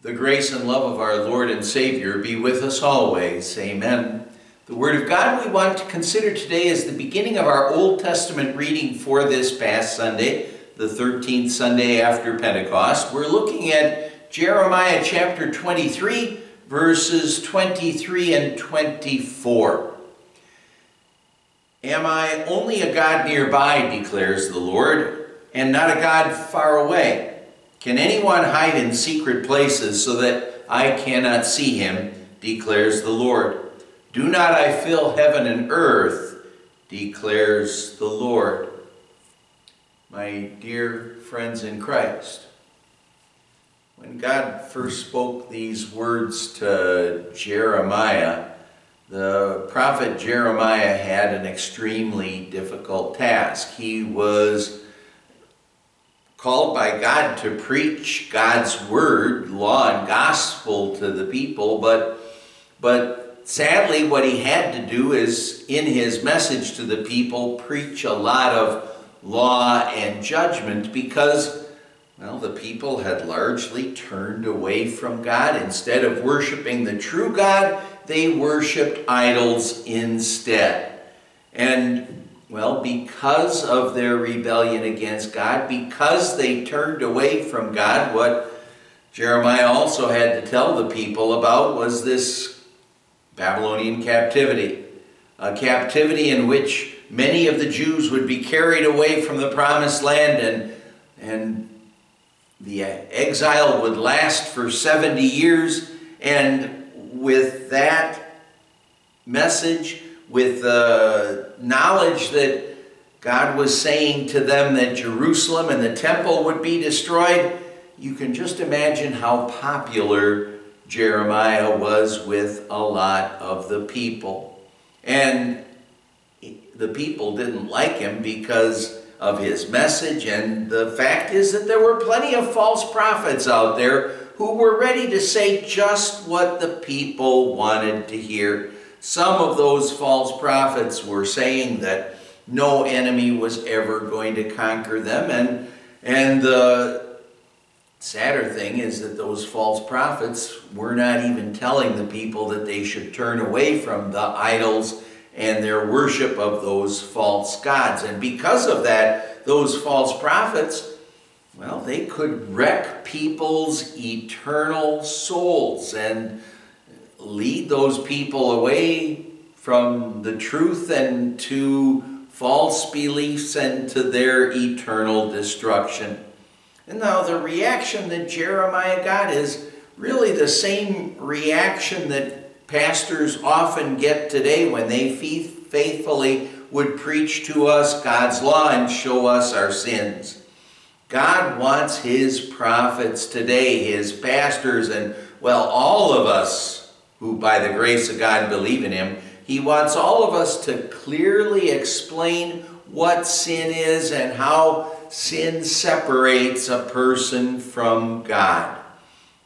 The grace and love of our Lord and Savior be with us always. Amen. The Word of God we want to consider today is the beginning of our Old Testament reading for this past Sunday, the 13th Sunday after Pentecost. We're looking at Jeremiah chapter 23, verses 23 and 24. Am I only a God nearby, declares the Lord, and not a God far away? Can anyone hide in secret places so that I cannot see him, declares the Lord. Do not I fill heaven and earth, declares the Lord. My dear friends in Christ, when God first spoke these words to Jeremiah, the prophet Jeremiah had an extremely difficult task. He was called by God to preach God's word, law and gospel to the people, but but sadly what he had to do is in his message to the people preach a lot of law and judgment because well the people had largely turned away from God. Instead of worshiping the true God they worshiped idols instead. And well, because of their rebellion against God, because they turned away from God, what Jeremiah also had to tell the people about was this Babylonian captivity. A captivity in which many of the Jews would be carried away from the promised land and, and the exile would last for 70 years. And with that message, with the knowledge that God was saying to them that Jerusalem and the temple would be destroyed, you can just imagine how popular Jeremiah was with a lot of the people. And the people didn't like him because of his message, and the fact is that there were plenty of false prophets out there who were ready to say just what the people wanted to hear. Some of those false prophets were saying that no enemy was ever going to conquer them. And, and the sadder thing is that those false prophets were not even telling the people that they should turn away from the idols and their worship of those false gods. And because of that, those false prophets, well, they could wreck people's eternal souls. And lead those people away from the truth and to false beliefs and to their eternal destruction. And now the reaction that Jeremiah got is really the same reaction that pastors often get today when they faithfully would preach to us God's law and show us our sins. God wants his prophets today, his pastors, and well, all of us who by the grace of God believe in him, he wants all of us to clearly explain what sin is and how sin separates a person from God.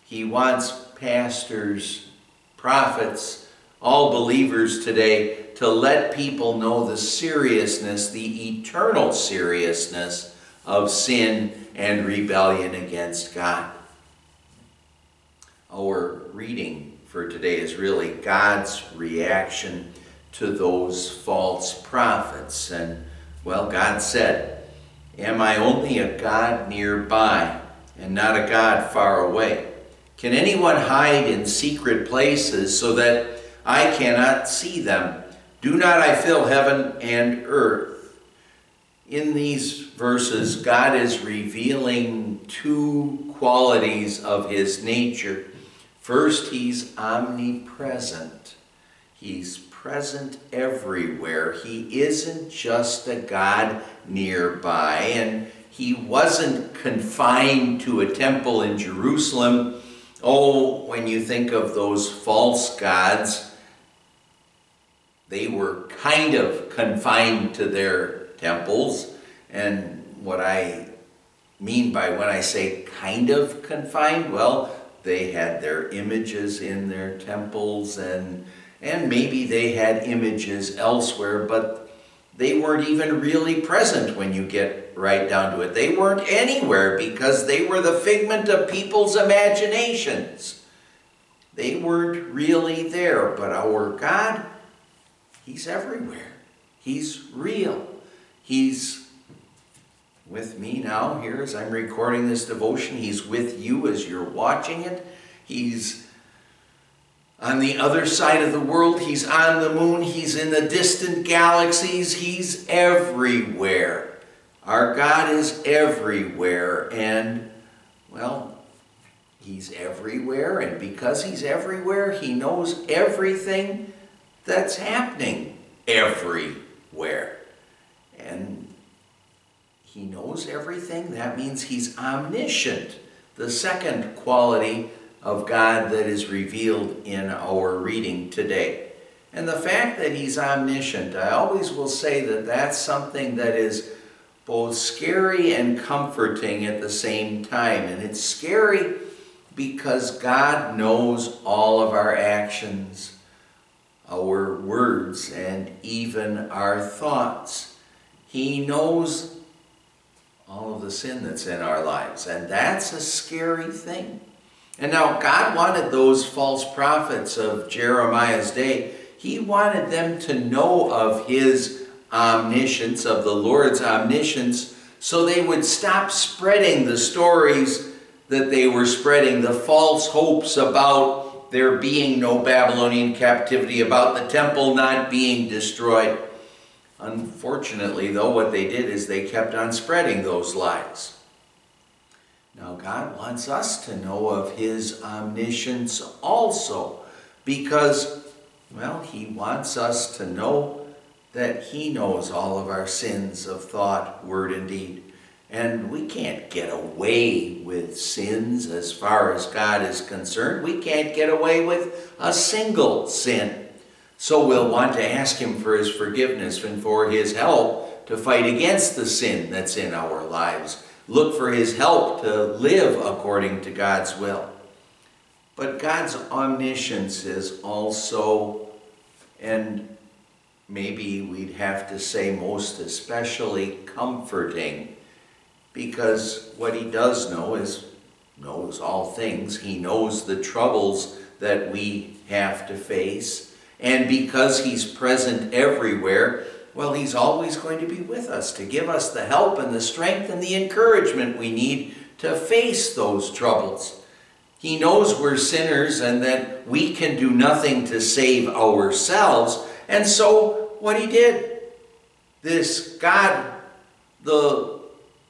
He wants pastors, prophets, all believers today to let people know the seriousness, the eternal seriousness of sin and rebellion against God. Our reading for today is really God's reaction to those false prophets. And, well, God said, Am I only a God nearby and not a God far away? Can anyone hide in secret places so that I cannot see them? Do not I fill heaven and earth? In these verses, God is revealing two qualities of his nature. First, he's omnipresent. He's present everywhere. He isn't just a God nearby, and he wasn't confined to a temple in Jerusalem. Oh, when you think of those false gods, they were kind of confined to their temples. And what I mean by when I say kind of confined, well, they had their images in their temples and and maybe they had images elsewhere but they weren't even really present when you get right down to it. They weren't anywhere because they were the figment of people's imaginations. They weren't really there, but our God, He's everywhere. He's real. He's with me now here as I'm recording this devotion. He's with you as you're watching it. He's on the other side of the world. He's on the moon. He's in the distant galaxies. He's everywhere. Our God is everywhere. And, well, He's everywhere. And because He's everywhere, He knows everything that's happening everywhere. And He knows everything. That means He's omniscient. The second quality of God that is revealed in our reading today. And the fact that he's omniscient, I always will say that that's something that is both scary and comforting at the same time. And it's scary because God knows all of our actions, our words, and even our thoughts. He knows all of the sin that's in our lives, and that's a scary thing. And now God wanted those false prophets of Jeremiah's day, he wanted them to know of his omniscience, of the Lord's omniscience, so they would stop spreading the stories that they were spreading, the false hopes about there being no Babylonian captivity, about the temple not being destroyed. Unfortunately, though, what they did is they kept on spreading those lies. Now, God wants us to know of His omniscience also because, well, He wants us to know that He knows all of our sins of thought, word, and deed. And we can't get away with sins as far as God is concerned. We can't get away with a single sin. So we'll want to ask Him for His forgiveness and for His help to fight against the sin that's in our lives look for his help to live according to God's will. But God's omniscience is also, and maybe we'd have to say most especially comforting, because what he does know is knows all things. He knows the troubles that we have to face. And because he's present everywhere, well, He's always going to be with us to give us the help and the strength and the encouragement we need to face those troubles. He knows we're sinners and that we can do nothing to save ourselves. And so, what He did, this God, the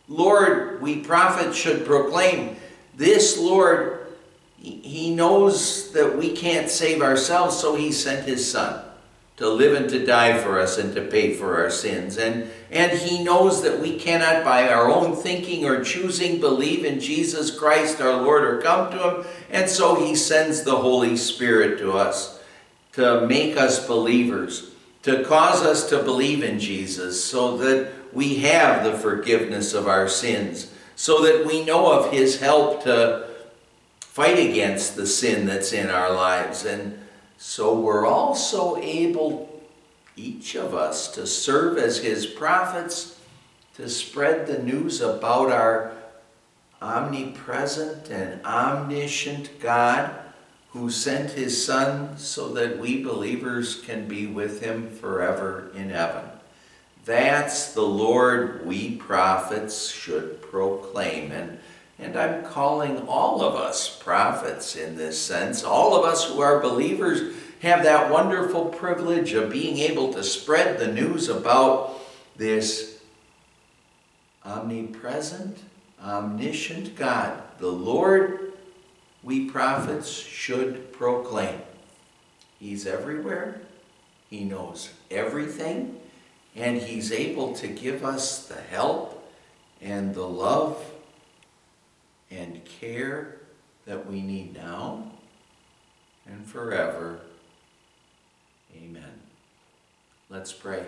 Lord we prophets should proclaim, this Lord, He knows that we can't save ourselves, so He sent His Son to live and to die for us and to pay for our sins. And, and he knows that we cannot, by our own thinking or choosing, believe in Jesus Christ our Lord or come to him. And so he sends the Holy Spirit to us to make us believers, to cause us to believe in Jesus so that we have the forgiveness of our sins, so that we know of his help to fight against the sin that's in our lives. And so we're also able, each of us, to serve as his prophets, to spread the news about our omnipresent and omniscient God who sent his Son so that we believers can be with him forever in heaven. That's the Lord we prophets should proclaim. And, and I'm calling all of us prophets in this sense. All of us who are believers have that wonderful privilege of being able to spread the news about this omnipresent, omniscient God, the Lord we prophets should proclaim. He's everywhere, He knows everything, and He's able to give us the help and the love and care that we need now and forever. Amen. Let's pray.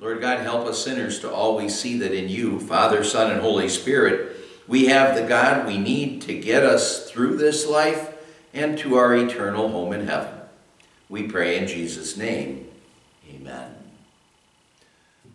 Lord God, help us sinners to always see that in you, Father, Son, and Holy Spirit, we have the God we need to get us through this life and to our eternal home in heaven. We pray in Jesus' name. Amen.